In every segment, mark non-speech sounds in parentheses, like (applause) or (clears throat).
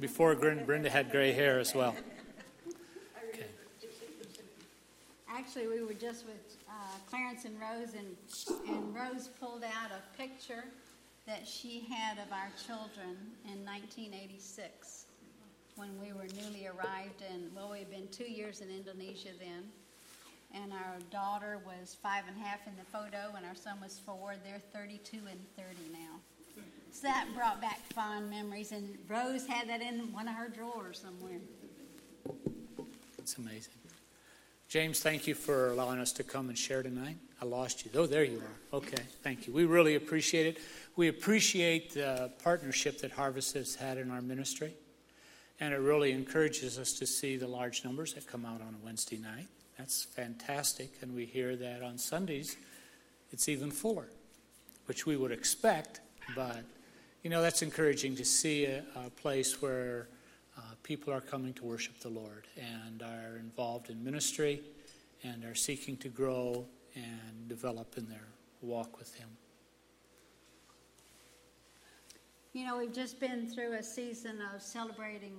before Brenda had gray hair as well. Okay. Actually, we were just with uh, Clarence and Rose, and, and Rose pulled out a picture that she had of our children in 1986 when we were newly arrived, and well, we'd been two years in Indonesia then. And our daughter was five and a half in the photo, and our son was four. They're 32 and 30 now. So that brought back fond memories, and Rose had that in one of her drawers somewhere. It's amazing. James, thank you for allowing us to come and share tonight. I lost you. Oh, there you are. Okay, thank you. We really appreciate it. We appreciate the partnership that Harvest has had in our ministry, and it really encourages us to see the large numbers that come out on a Wednesday night. That's fantastic, and we hear that on Sundays it's even fuller, which we would expect, but you know, that's encouraging to see a, a place where uh, people are coming to worship the Lord and are involved in ministry and are seeking to grow and develop in their walk with Him. You know, we've just been through a season of celebrating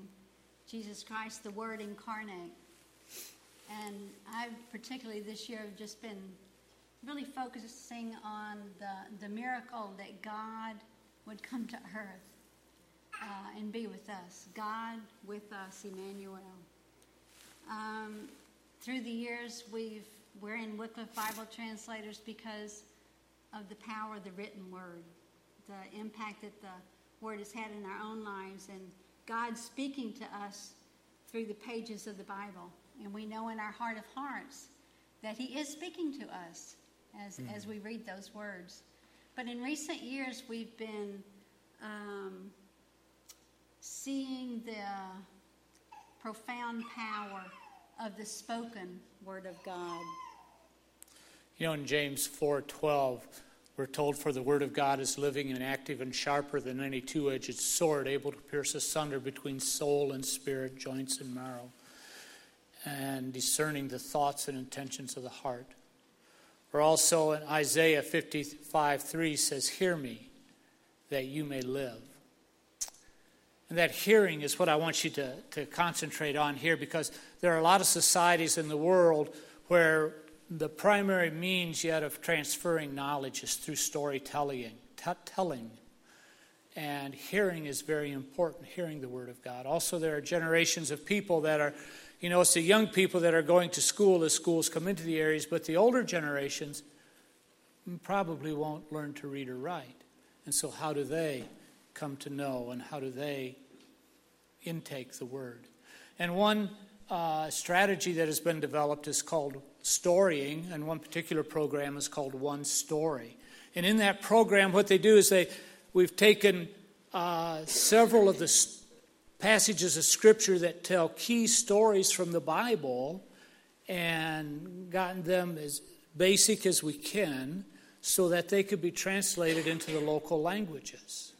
Jesus Christ, the Word incarnate. And I've particularly this year just been really focusing on the, the miracle that God would come to earth uh, and be with us. God with us, Emmanuel. Um, through the years, we've we're in Wycliffe Bible translators because of the power of the written word, the impact that the word has had in our own lives, and God speaking to us through the pages of the Bible. And we know in our heart of hearts that He is speaking to us as, mm-hmm. as we read those words. But in recent years, we've been um, seeing the profound power of the spoken word of God. You know, in James 4:12, we're told, "For the word of God is living and active and sharper than any two-edged sword, able to pierce asunder between soul and spirit, joints and marrow, and discerning the thoughts and intentions of the heart." Or also in Isaiah 55 3 says, Hear me, that you may live. And that hearing is what I want you to, to concentrate on here because there are a lot of societies in the world where the primary means yet of transferring knowledge is through storytelling. T- telling. And hearing is very important, hearing the Word of God. Also, there are generations of people that are you know, it's the young people that are going to school as schools come into the areas, but the older generations probably won't learn to read or write. And so, how do they come to know and how do they intake the word? And one uh, strategy that has been developed is called storying, and one particular program is called One Story. And in that program, what they do is they we've taken uh, several of the passages of Scripture that tell key stories from the Bible and gotten them as basic as we can so that they could be translated into the local languages.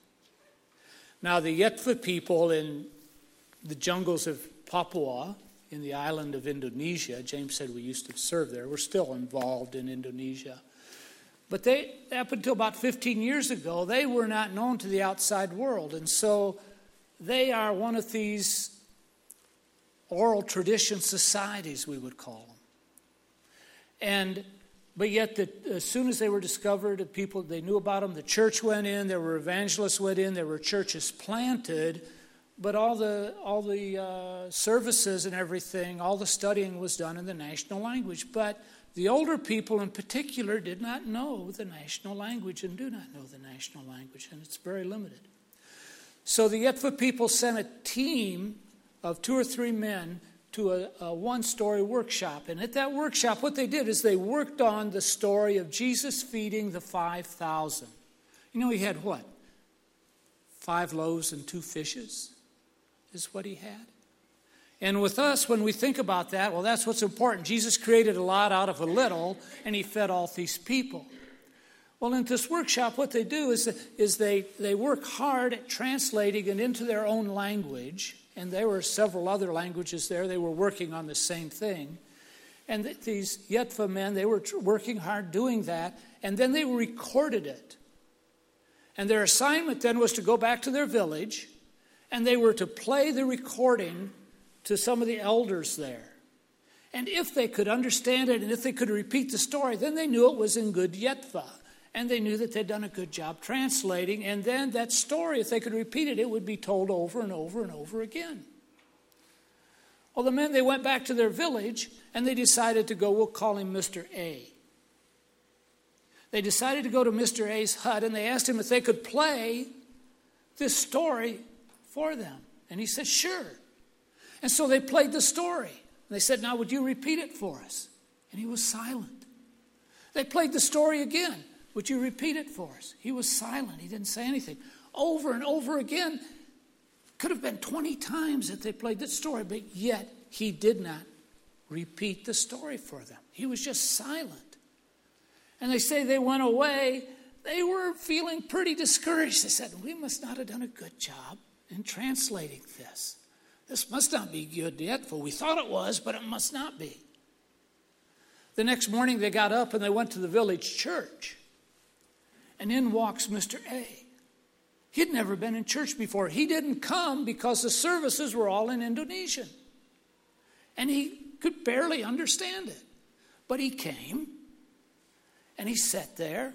Now, the Yetva people in the jungles of Papua, in the island of Indonesia, James said we used to serve there, we're still involved in Indonesia. But they, up until about 15 years ago, they were not known to the outside world. And so they are one of these oral tradition societies, we would call them. And but yet, the, as soon as they were discovered, people they knew about them. The church went in. There were evangelists went in. There were churches planted, but all the all the uh, services and everything, all the studying was done in the national language. But the older people, in particular, did not know the national language and do not know the national language, and it's very limited. So the Yetva people sent a team of two or three men to a, a one story workshop. And at that workshop, what they did is they worked on the story of Jesus feeding the 5,000. You know, he had what? Five loaves and two fishes, is what he had. And with us, when we think about that, well, that's what's important. Jesus created a lot out of a little, and he fed all these people. Well, in this workshop, what they do is, is they, they work hard at translating it into their own language. And there were several other languages there. They were working on the same thing. And th- these Yetva men, they were working hard doing that. And then they recorded it. And their assignment then was to go back to their village And they were to play the recording to some of the elders there. And if they could understand it and if they could repeat the story, then they knew it was in good Yetva. And they knew that they'd done a good job translating. And then that story, if they could repeat it, it would be told over and over and over again. Well, the men, they went back to their village and they decided to go, we'll call him Mr. A. They decided to go to Mr. A's hut and they asked him if they could play this story for them. And he said, sure. And so they played the story. They said, now would you repeat it for us? And he was silent. They played the story again. Would you repeat it for us? He was silent. He didn't say anything. Over and over again. Could have been 20 times that they played the story, but yet he did not repeat the story for them. He was just silent. And they say they went away. They were feeling pretty discouraged. They said, We must not have done a good job in translating this. This must not be good yet, for we thought it was, but it must not be. The next morning they got up and they went to the village church. And in walks Mr. A. He'd never been in church before. He didn't come because the services were all in Indonesian. And he could barely understand it. But he came and he sat there.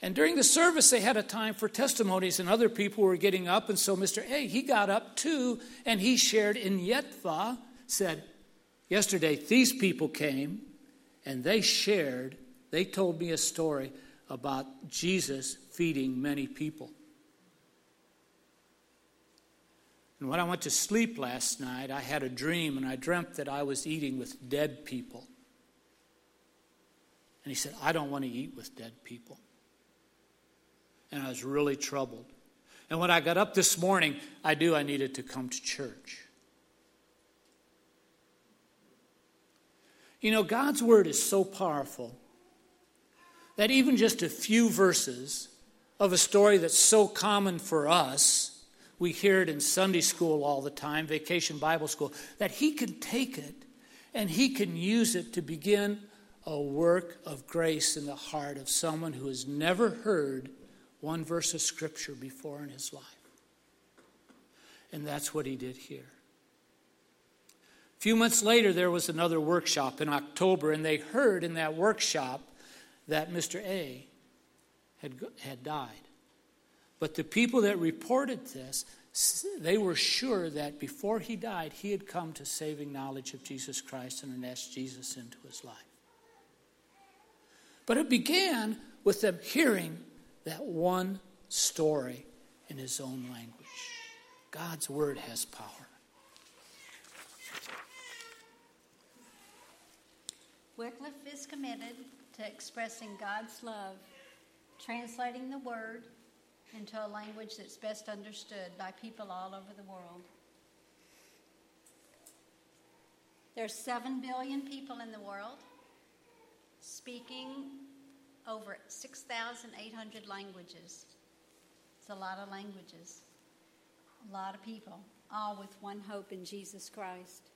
And during the service, they had a time for testimonies, and other people were getting up. And so Mr. A, he got up too, and he shared in Yetva, said, Yesterday, these people came and they shared, they told me a story about Jesus feeding many people. And when I went to sleep last night, I had a dream and I dreamt that I was eating with dead people. And he said, I don't want to eat with dead people. And I was really troubled. And when I got up this morning, I knew I needed to come to church. You know, God's word is so powerful that even just a few verses of a story that's so common for us, we hear it in Sunday school all the time, vacation Bible school, that He can take it and He can use it to begin a work of grace in the heart of someone who has never heard one verse of Scripture before in his life. And that's what he did here. A few months later, there was another workshop in October, and they heard in that workshop that Mr. A had, had died. But the people that reported this, they were sure that before he died, he had come to saving knowledge of Jesus Christ and had asked Jesus into his life. But it began with them hearing that one story in his own language. God's word has power. Wycliffe is committed to expressing God's love, translating the word into a language that's best understood by people all over the world. There's 7 billion people in the world speaking over 6,800 languages. It's a lot of languages, a lot of people, all with one hope in Jesus Christ.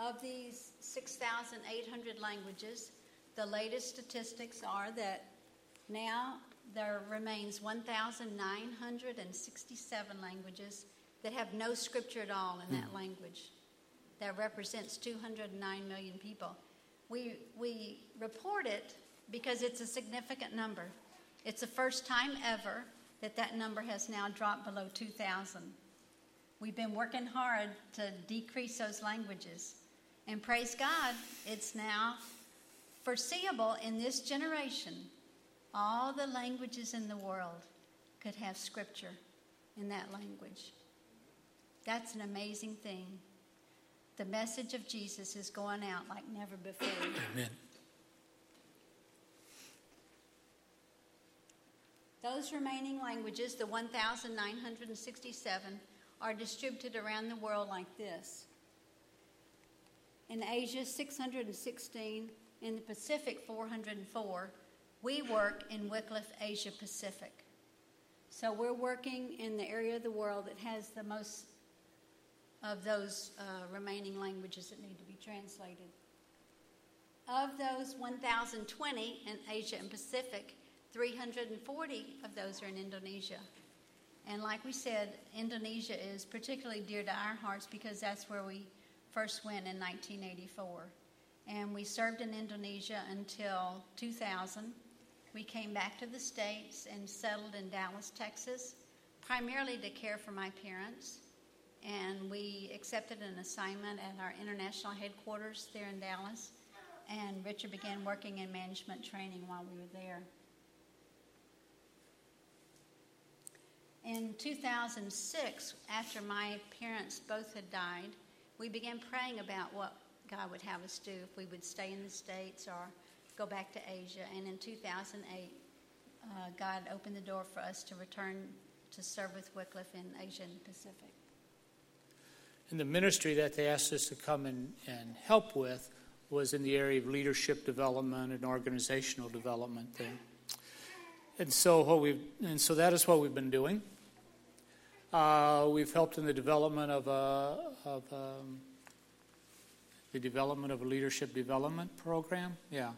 Of these 6,800 languages, the latest statistics are that now there remains 1,967 languages that have no scripture at all in that mm. language that represents 209 million people. We, we report it because it's a significant number. It's the first time ever that that number has now dropped below 2,000. We've been working hard to decrease those languages. And praise God, it's now foreseeable in this generation, all the languages in the world could have scripture in that language. That's an amazing thing. The message of Jesus is going out like never before. (coughs) Amen. Those remaining languages, the 1,967, are distributed around the world like this. In Asia, 616. In the Pacific, 404. We work in Wycliffe Asia Pacific. So we're working in the area of the world that has the most of those uh, remaining languages that need to be translated. Of those 1,020 in Asia and Pacific, 340 of those are in Indonesia. And like we said, Indonesia is particularly dear to our hearts because that's where we first went in 1984. And we served in Indonesia until 2000. We came back to the States and settled in Dallas, Texas, primarily to care for my parents. And we accepted an assignment at our international headquarters there in Dallas. And Richard began working in management training while we were there. In 2006, after my parents both had died, we began praying about what God would have us do if we would stay in the States or go back to Asia. And in 2008, uh, God opened the door for us to return to serve with Wycliffe in Asia and Pacific. And the ministry that they asked us to come and, and help with was in the area of leadership development and organizational development there. And so what we and so that is what we've been doing. Uh, we've helped in the development of a, of um, the development of a leadership development program. Yeah,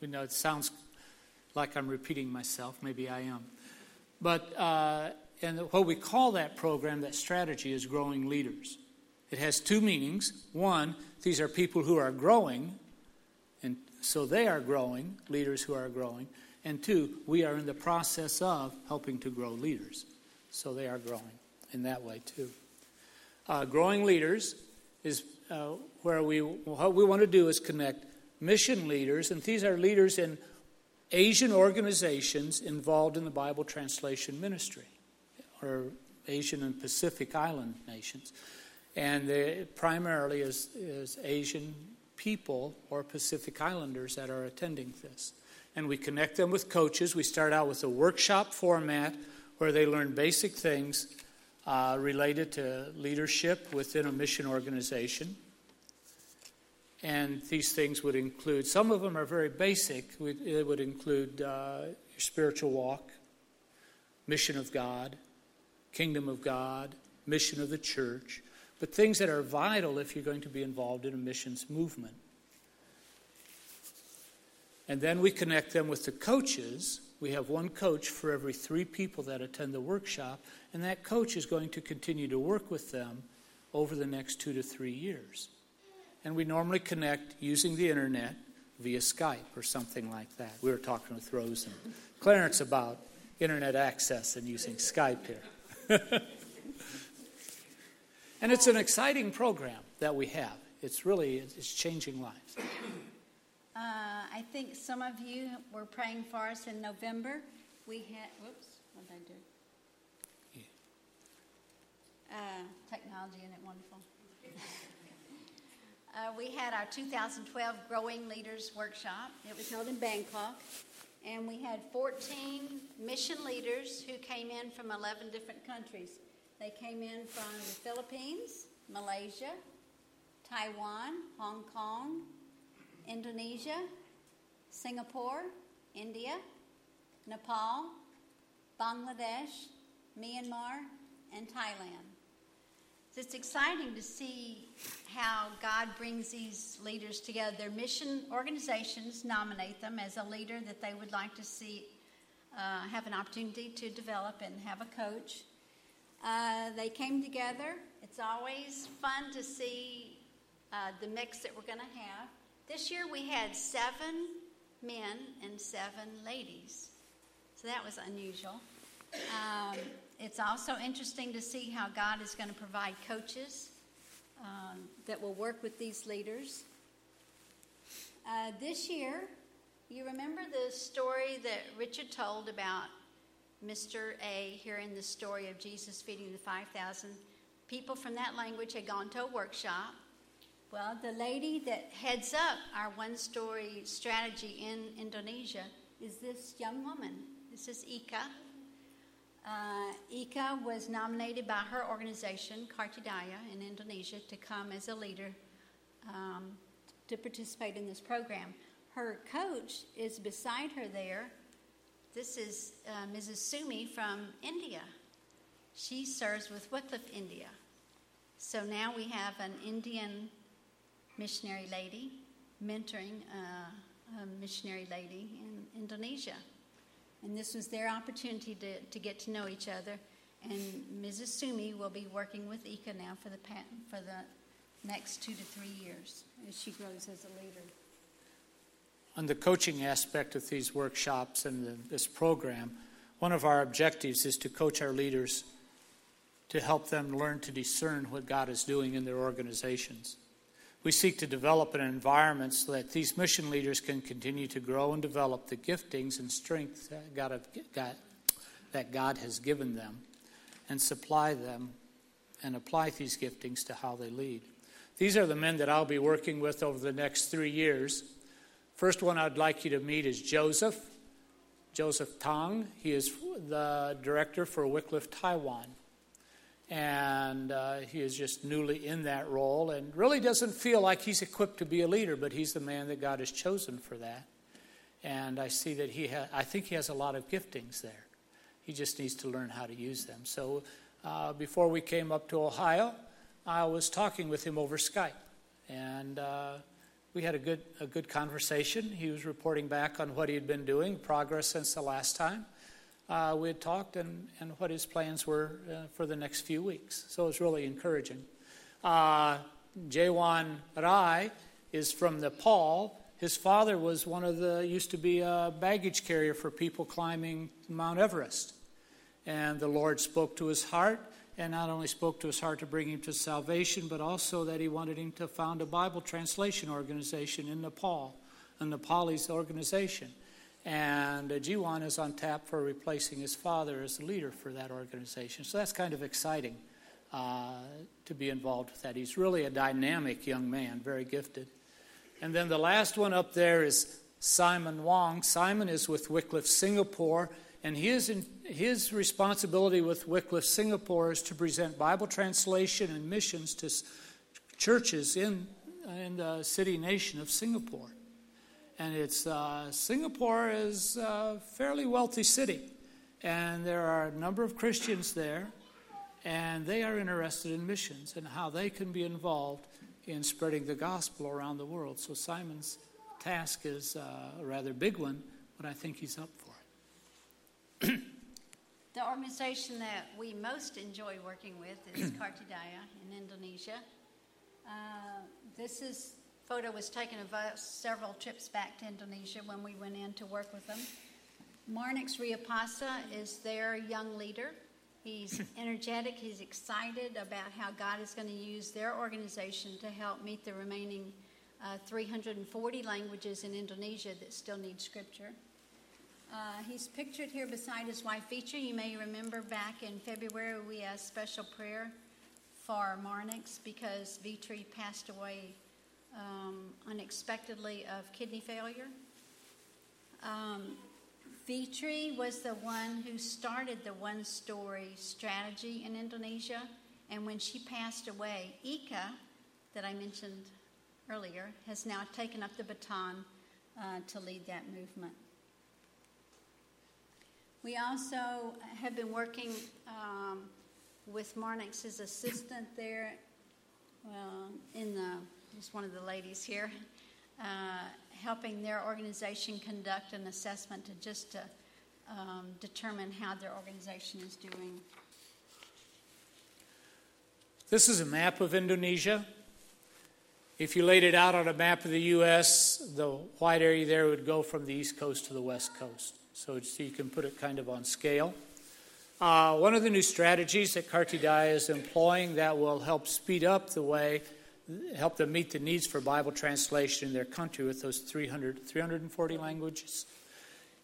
we know it sounds like I'm repeating myself. Maybe I am, but uh, and what we call that program, that strategy, is growing leaders. It has two meanings. One, these are people who are growing, and so they are growing, leaders who are growing. And two, we are in the process of helping to grow leaders. So they are growing in that way too. Uh, growing leaders is uh, where we what we want to do is connect mission leaders, and these are leaders in Asian organizations involved in the Bible translation ministry, or Asian and Pacific Island nations, and they, primarily is, is Asian people or Pacific Islanders that are attending this. And we connect them with coaches. We start out with a workshop format where they learn basic things uh, related to leadership within a mission organization. And these things would include, some of them are very basic. It would include uh, your spiritual walk, mission of God, kingdom of God, mission of the church, but things that are vital if you're going to be involved in a missions movement. And then we connect them with the coaches we have one coach for every three people that attend the workshop, and that coach is going to continue to work with them over the next two to three years. And we normally connect using the internet via Skype or something like that. We were talking with Rose and Clarence about internet access and using Skype here. (laughs) and it's an exciting program that we have. It's really it's changing lives. Uh, I think some of you were praying for us in November. We had, whoops, what did I do? Yeah. Uh, technology, isn't it wonderful? (laughs) uh, we had our 2012 Growing Leaders Workshop. It was held in Bangkok. And we had 14 mission leaders who came in from 11 different countries. They came in from the Philippines, Malaysia, Taiwan, Hong Kong, Indonesia, Singapore, India, Nepal, Bangladesh, Myanmar, and Thailand. So it's exciting to see how God brings these leaders together. Their mission organizations nominate them as a leader that they would like to see uh, have an opportunity to develop and have a coach. Uh, they came together. It's always fun to see uh, the mix that we're going to have. This year we had seven men and seven ladies. So that was unusual. Um, it's also interesting to see how God is going to provide coaches um, that will work with these leaders. Uh, this year, you remember the story that Richard told about Mr. A hearing the story of Jesus feeding the 5,000 people from that language had gone to a workshop well, the lady that heads up our one story strategy in Indonesia is this young woman. This is Ika. Uh, Ika was nominated by her organization, Kartidaya, in Indonesia, to come as a leader um, to participate in this program. Her coach is beside her there. This is uh, Mrs. Sumi from India. She serves with Wycliffe India. So now we have an Indian missionary lady mentoring a, a missionary lady in Indonesia. And this was their opportunity to, to get to know each other. And Mrs. Sumi will be working with Ika now for the for the next two to three years as she grows as a leader. On the coaching aspect of these workshops and the, this program, one of our objectives is to coach our leaders to help them learn to discern what God is doing in their organizations. We seek to develop an environment so that these mission leaders can continue to grow and develop the giftings and strengths that God, that God has given them and supply them and apply these giftings to how they lead. These are the men that I'll be working with over the next three years. First one I'd like you to meet is Joseph. Joseph Tang. He is the director for Wycliffe Taiwan. And uh, he is just newly in that role and really doesn't feel like he's equipped to be a leader, but he's the man that God has chosen for that. And I see that he ha- I think he has a lot of giftings there. He just needs to learn how to use them. So uh, before we came up to Ohio, I was talking with him over Skype. And uh, we had a good, a good conversation. He was reporting back on what he had been doing, progress since the last time uh, we had talked, and, and what his plans were uh, for the next few weeks. So it was really encouraging. Uh, Jiwan Rai is from Nepal. His father was one of the, used to be a baggage carrier for people climbing Mount Everest. And the Lord spoke to his heart and not only spoke to his heart to bring him to salvation, but also that he wanted him to found a Bible translation organization in Nepal, a Nepalese organization. And uh, Jiwan is on tap for replacing his father as the leader for that organization. So that's kind of exciting uh, to be involved with that. He's really a dynamic young man, very gifted. And then the last one up there is Simon Wong. Simon is with Wycliffe Singapore and his, his responsibility with Wycliffe Singapore is to present Bible translation and missions to churches in, in the city nation of Singapore. And it's, uh, Singapore is a fairly wealthy city. And there are a number of Christians there, and they are interested in missions and how they can be involved in spreading the gospel around the world. So Simon's task is uh, a rather big one, but I think he's up for it. the organization that we most enjoy working with is Kartidaya in Indonesia. Uh, this is photo was taken of us several trips back to Indonesia when we went in to work with them. Marnix Riapasa is their young leader. He's (clears throat) energetic, he's excited about how God is going to use their organization to help meet the remaining uh, 340 languages in Indonesia that still need scripture. Uh, he's pictured here beside his wife Vitri. You may remember back in February we asked special prayer for Marnix because Vitri passed away um, unexpectedly of kidney failure. Um, Vitri was the one who started the one story strategy in Indonesia, and when she passed away, Ika, that I mentioned earlier, has now taken up the baton uh, to lead that movement. We also have been working um, with Marnix's assistant there, well, in the, just one of the ladies here, uh, helping their organization conduct an assessment to just to um, determine how their organization is doing. This is a map of Indonesia. If you laid it out on a map of the U.S., the white area there would go from the east coast to the west coast so, so you can put it kind of on scale. Uh, one of the new strategies that Kartidaya is employing that will help speed up the way, help them meet the needs for Bible translation in their country with those 300, 340 languages,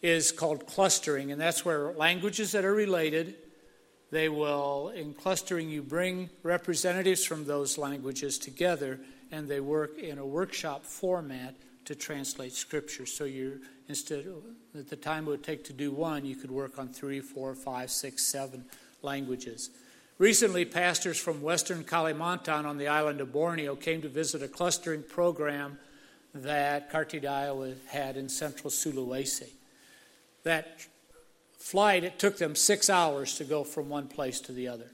is called clustering. And that's where languages that are related, they will, in clustering, you bring representatives from those languages together and they work in a workshop format to translate scripture. So you instead of at the time it would take to do one, you could work on three, four, five, six, seven languages. Recently, pastors from Western Kalimantan on the island of Borneo came to visit a clustering program that Kartidaya had in central Sulawesi. That flight, it took them six hours to go from one place to the other.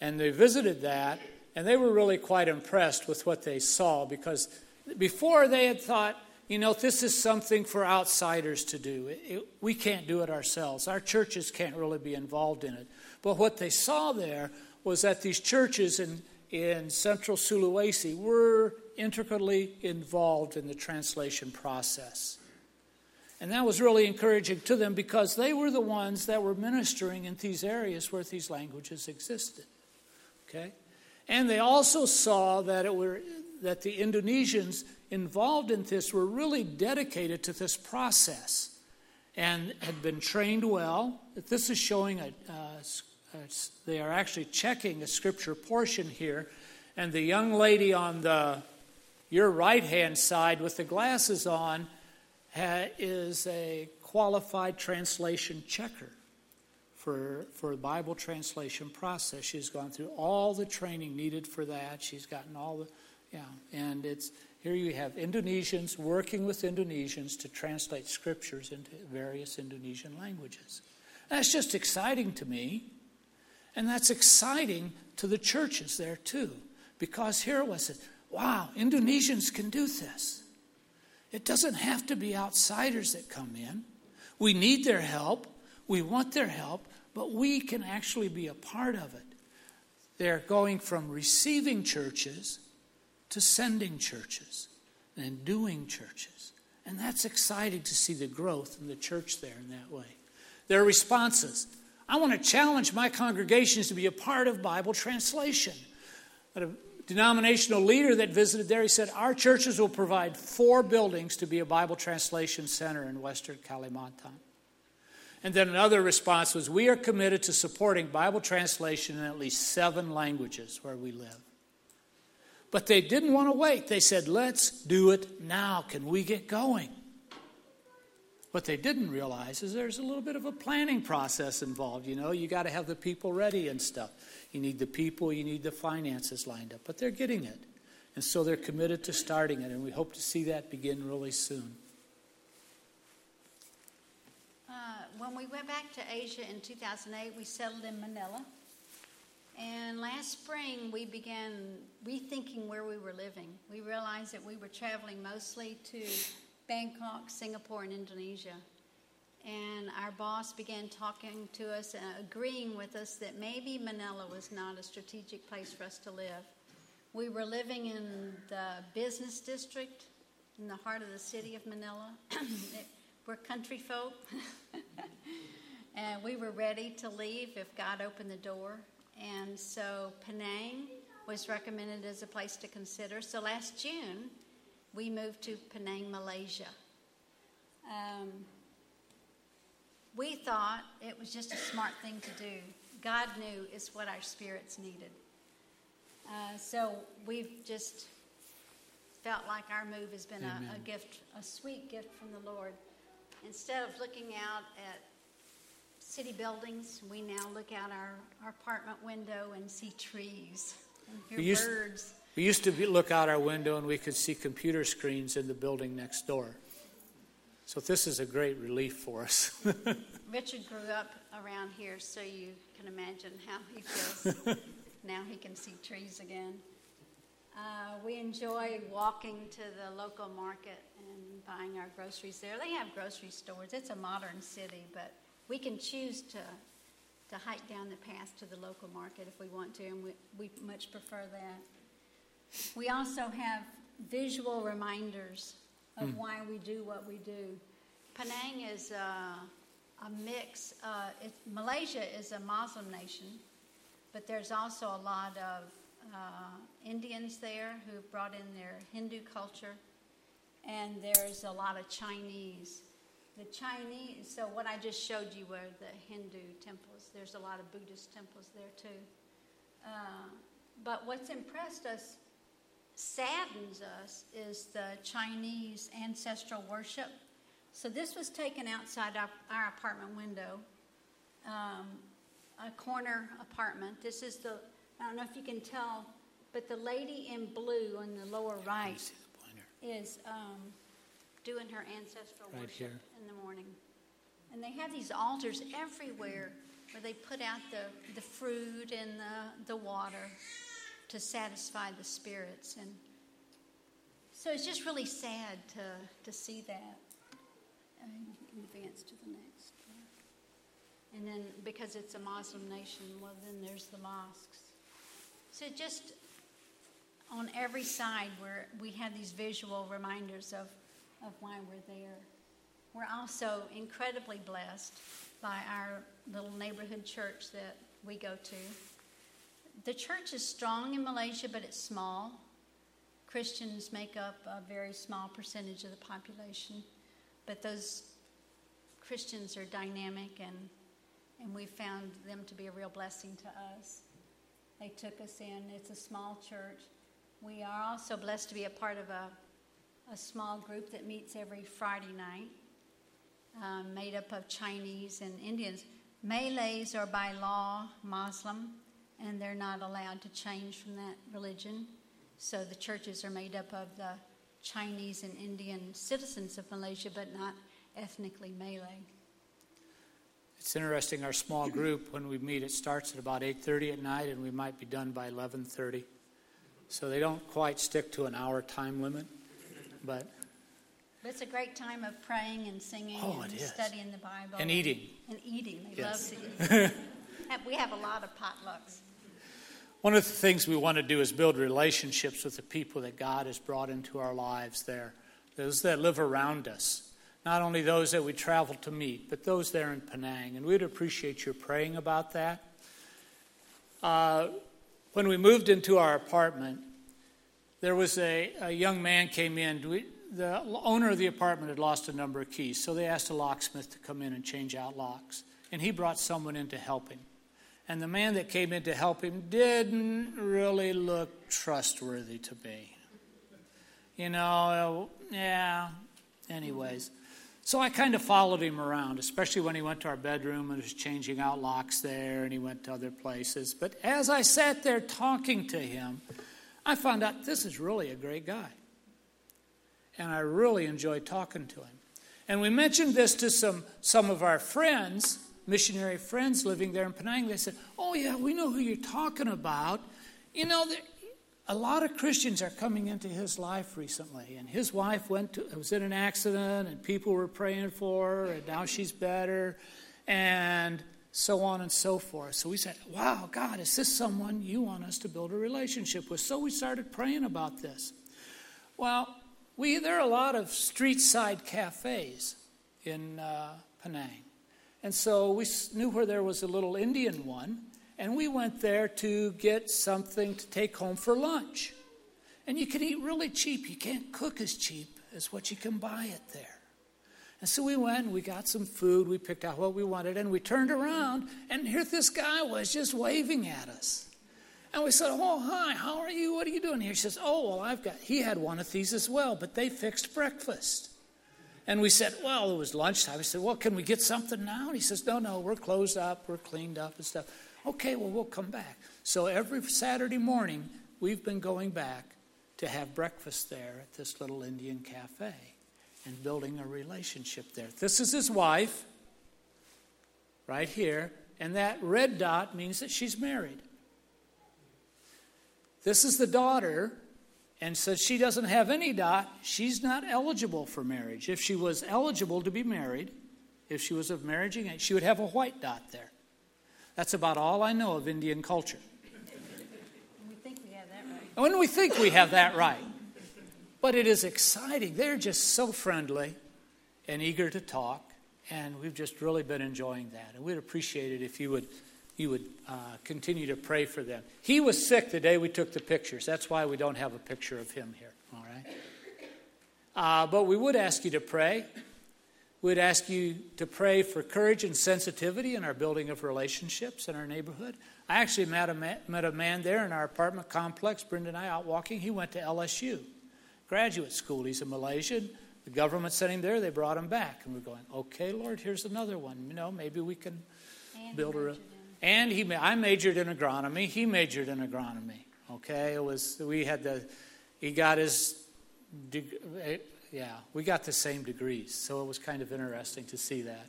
And they visited that, and they were really quite impressed with what they saw because before they had thought, you know, this is something for outsiders to do. It, it, we can't do it ourselves. Our churches can't really be involved in it. But what they saw there was that these churches in, in central Sulawesi were intricately involved in the translation process. And that was really encouraging to them because they were the ones that were ministering in these areas where these languages existed. Okay? And they also saw that it were that the Indonesians involved in this were really dedicated to this process and had been trained well. This is showing a, uh, they are actually checking a scripture portion here, and the young lady on the your right hand side with the glasses on ha, is a qualified translation checker for for the Bible translation process. She's gone through all the training needed for that. She's gotten all the yeah, and it's here you have Indonesians working with Indonesians to translate scriptures into various Indonesian languages. That's just exciting to me. And that's exciting to the churches there too. Because here was it wow, Indonesians can do this. It doesn't have to be outsiders that come in. We need their help. We want their help, but we can actually be a part of it. They're going from receiving churches to sending churches and doing churches. And that's exciting to see the growth in the church there in that way. Their responses I want to challenge my congregations to be a part of Bible translation. But a denominational leader that visited there, he said, Our churches will provide four buildings to be a Bible translation center in Western Kalimantan. And then another response was, We are committed to supporting Bible translation in at least seven languages where we live. But they didn't want to wait. They said, let's do it now. Can we get going? What they didn't realize is there's a little bit of a planning process involved. You know, you got to have the people ready and stuff. You need the people, you need the finances lined up. But they're getting it. And so they're committed to starting it, and we hope to see that begin really soon. Uh, when we went back to Asia in 2008, we settled in Manila. And last spring, we began rethinking where we were living. We realized that we were traveling mostly to Bangkok, Singapore, and Indonesia. And our boss began talking to us and agreeing with us that maybe Manila was not a strategic place for us to live. We were living in the business district in the heart of the city of Manila. (coughs) we're country folk. (laughs) and we were ready to leave if God opened the door. And so Penang was recommended as a place to consider. So last June, we moved to Penang, Malaysia. Um, we thought it was just a smart thing to do. God knew it's what our spirits needed. Uh, so we've just felt like our move has been a, a, gift, a sweet gift from the Lord. Instead of looking out at city buildings, we now look out our, our apartment window and see trees and hear birds. We used to be, look out our window and we could see computer screens in the building next door. So this is a great relief for us. (laughs) Richard grew up around here, so you can imagine how he feels. (laughs) now he can see trees again. Uh, we enjoy walking to the local market and buying our groceries there. They have grocery stores. It's a modern city, but we can choose to, to hike down the path to the local market if we want to, and we, we much prefer that. We also have visual reminders of mm. why we do what we do. Penang is a, a mix. Uh, it, Malaysia is a Muslim nation, but there's also a lot of uh, Indians there who brought in their Hindu culture, and there's a lot of Chinese the Chinese, so what I just showed you were the Hindu temples. There's a lot of Buddhist temples there too. Uh, but what's impressed us, saddens us, is the Chinese ancestral worship. So this was taken outside our, our apartment window, um, a corner apartment. This is the, I don't know if you can tell, but the lady in blue on the lower rite is um, doing her ancestral right worship here. in the morning. And they have these altars everywhere where they put out the, the fruit and the, the water to satisfy the spirits. And so it's just really sad to, to see that. advance to the next. And then because it's a Muslim nation, well, then there's the mosques. So just on every side, where we have these visual reminders of, of why we're there. We're also incredibly blessed by our little neighborhood church that we go to. The church is strong in Malaysia, but it's small. Christians make up a very small percentage of the population, but those Christians are dynamic and, and we found them to be a real blessing to us. They took us in. It's a small church. We are also blessed to be a part of a, a small group that meets every Friday night, um, made up of Chinese and Indians. Malays are by law Muslim, and they're not allowed to change from that religion. So the churches are made up of the Chinese and Indian citizens of Malaysia, but not ethnically Malay. It's interesting. Our small group, when we meet, it starts at about 8:30 at night, and we might be done by 11:30. So they don't quite stick to an hour time limit, but It's a great time of praying and singing Oh, and studying the Bible and eating. And eating, they Yes. love to eat. (laughs) We have a lot of potlucks. One of the things we want to do is build relationships with the people that God has brought into our lives there, those that live around us. Not only those that we travel to meet, but those there in Penang. And we'd appreciate your praying about that. Uh, when we moved into our apartment, there was a, a young man came in. We, the owner of the apartment had lost a number of keys, so they asked a locksmith to come in and change out locks. And he brought someone in to help him. And the man that came in to help him didn't really look trustworthy to me. You know, yeah, anyways. So I kind of followed him around, especially when he went to our bedroom and was changing out locks there, and he went to other places. But as I sat there talking to him, I found out this is really a great guy. And I really enjoyed talking to him. And we mentioned this to some, some of our friends, missionary friends living there in Penang. They said, Oh, yeah, we know who you're talking about. You know, there, a lot of Christians are coming into his life recently. And his wife went to, was in an accident, and people were praying for her, and now she's better, and so on and so forth. So we said, Wow, God, is this someone you want us to build a relationship with? So we started praying about this. Well, we, there are a lot of street side cafes in uh, Penang. And so we knew where there was a little Indian one, and we went there to get something to take home for lunch. And you can eat really cheap. You can't cook as cheap as what you can buy it there. And so we went and we got some food. We picked out what we wanted, and we turned around, and here this guy was just waving at us. And we said, Oh, hi, how are you? What are you doing here? He says, Oh, well, I've got, he had one of these as well, but they fixed breakfast. And we said, Well, it was lunchtime. I said, Well, can we get something now? And he says, No, no, we're closed up, we're cleaned up and stuff. Okay, well, we'll come back. So every Saturday morning, we've been going back to have breakfast there at this little Indian cafe and building a relationship there. This is his wife, right here, and that red dot means that she's married. This is the daughter, and since she doesn't have any dot, she's not eligible for marriage. If she was eligible to be married, if she was of marriage, she would have a white dot there. That's about all I know of Indian culture. We think we have that right. When we think we have that right. But it is exciting. They're just so friendly and eager to talk, and we've just really been enjoying that. And we'd appreciate it if you would, you would uh, continue to pray for them. He was sick the day we took the pictures. That's why we don't have a picture of him here, all right? Uh, but we would ask you to pray. We'd ask you to pray for courage and sensitivity in our building of relationships in our neighborhood. I actually met a, man, met a man there in our apartment complex, Brenda and I out walking. He went to LSU, graduate school. He's a Malaysian. The government sent him there. They brought him back. And we're going, okay, Lord, here's another one. You know, maybe we can And build a. And he, I majored in agronomy. He majored in agronomy. Okay, it was we had the, he got his, eh, yeah, we got the same degrees. So it was kind of interesting to see that.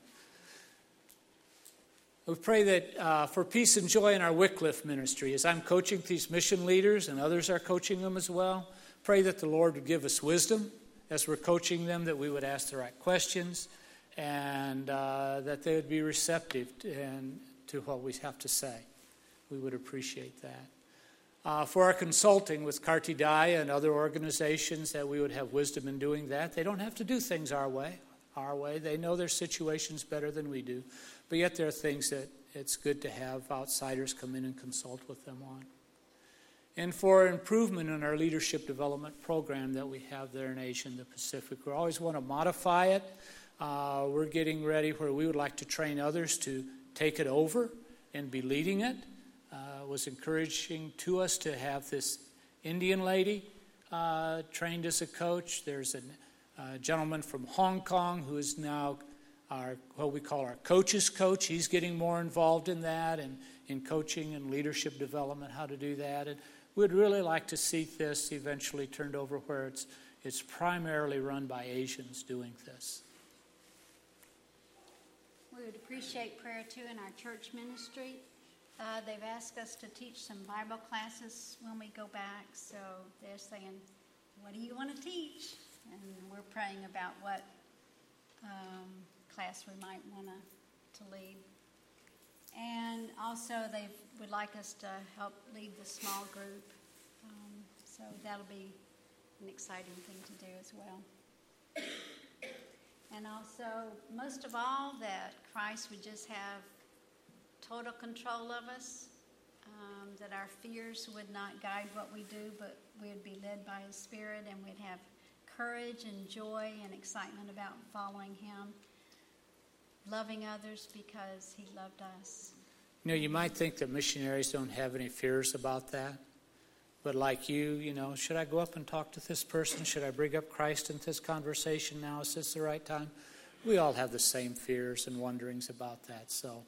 We pray that uh, for peace and joy in our Wycliffe ministry. As I'm coaching these mission leaders and others are coaching them as well, pray that the Lord would give us wisdom as we're coaching them, that we would ask the right questions, and uh, that they would be receptive and, to what we have to say. We would appreciate that. Uh, for our consulting with Kartidaya and other organizations, that we would have wisdom in doing that. They don't have to do things our way. Our way. They know their situations better than we do, but yet there are things that it's good to have outsiders come in and consult with them on. And for improvement in our leadership development program that we have there in Asia and the Pacific, we always want to modify it. Uh, we're getting ready where we would like to train others to take it over and be leading it uh, was encouraging to us to have this Indian lady uh, trained as a coach. There's a uh, gentleman from Hong Kong who is now our what we call our coaches coach. He's getting more involved in that and in coaching and leadership development, how to do that. And we'd really like to see this eventually turned over where it's it's primarily run by Asians doing this. We would appreciate prayer too in our church ministry. Uh, they've asked us to teach some Bible classes when we go back, so they're saying, What do you want to teach? And we're praying about what um, class we might want to lead. And also, they would like us to help lead the small group, um, so that'll be an exciting thing to do as well. And also, most of all, that Christ would just have total control of us, um, that our fears would not guide what we do, but we'd be led by His Spirit and we'd have courage and joy and excitement about following Him, loving others because He loved us. You know, you might think that missionaries don't have any fears about that. But like you, you know, should I go up and talk to this person? Should I bring up Christ in this conversation now? Is this the right time? We all have the same fears and wonderings about that. So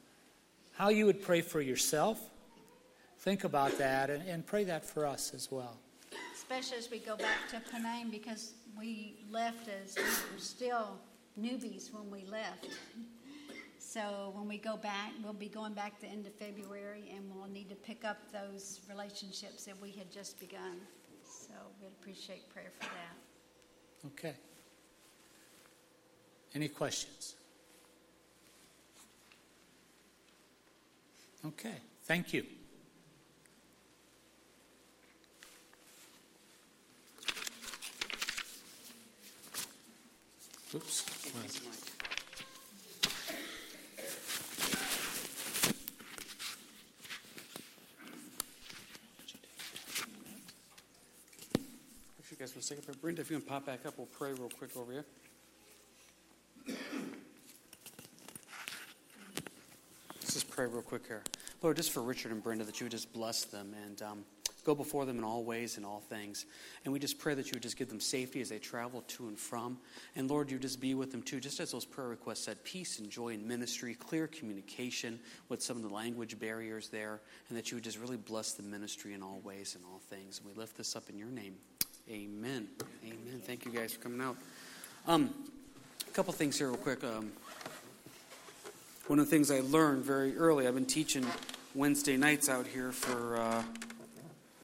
how you would pray for yourself. Think about that and, and pray that for us as well. Especially as we go back to Penang because we left as we were still newbies when we left. So when we go back, we'll be going back the end of February and we'll need to pick up those relationships that we had just begun. So we'd appreciate prayer for that. Okay. Any questions? Okay, thank you. Oops. Up, Brenda, if you can pop back up, we'll pray real quick over here. Let's just pray real quick here. Lord, just for Richard and Brenda, that you would just bless them and um, go before them in all ways and all things. And we just pray that you would just give them safety as they travel to and from. And Lord, you just be with them too, just as those prayer requests said peace and joy in ministry, clear communication with some of the language barriers there, and that you would just really bless the ministry in all ways and all things. And we lift this up in your name. Amen. Amen. Thank you guys for coming out. Um, a couple things here, real quick. Um, one of the things I learned very early, I've been teaching Wednesday nights out here for uh,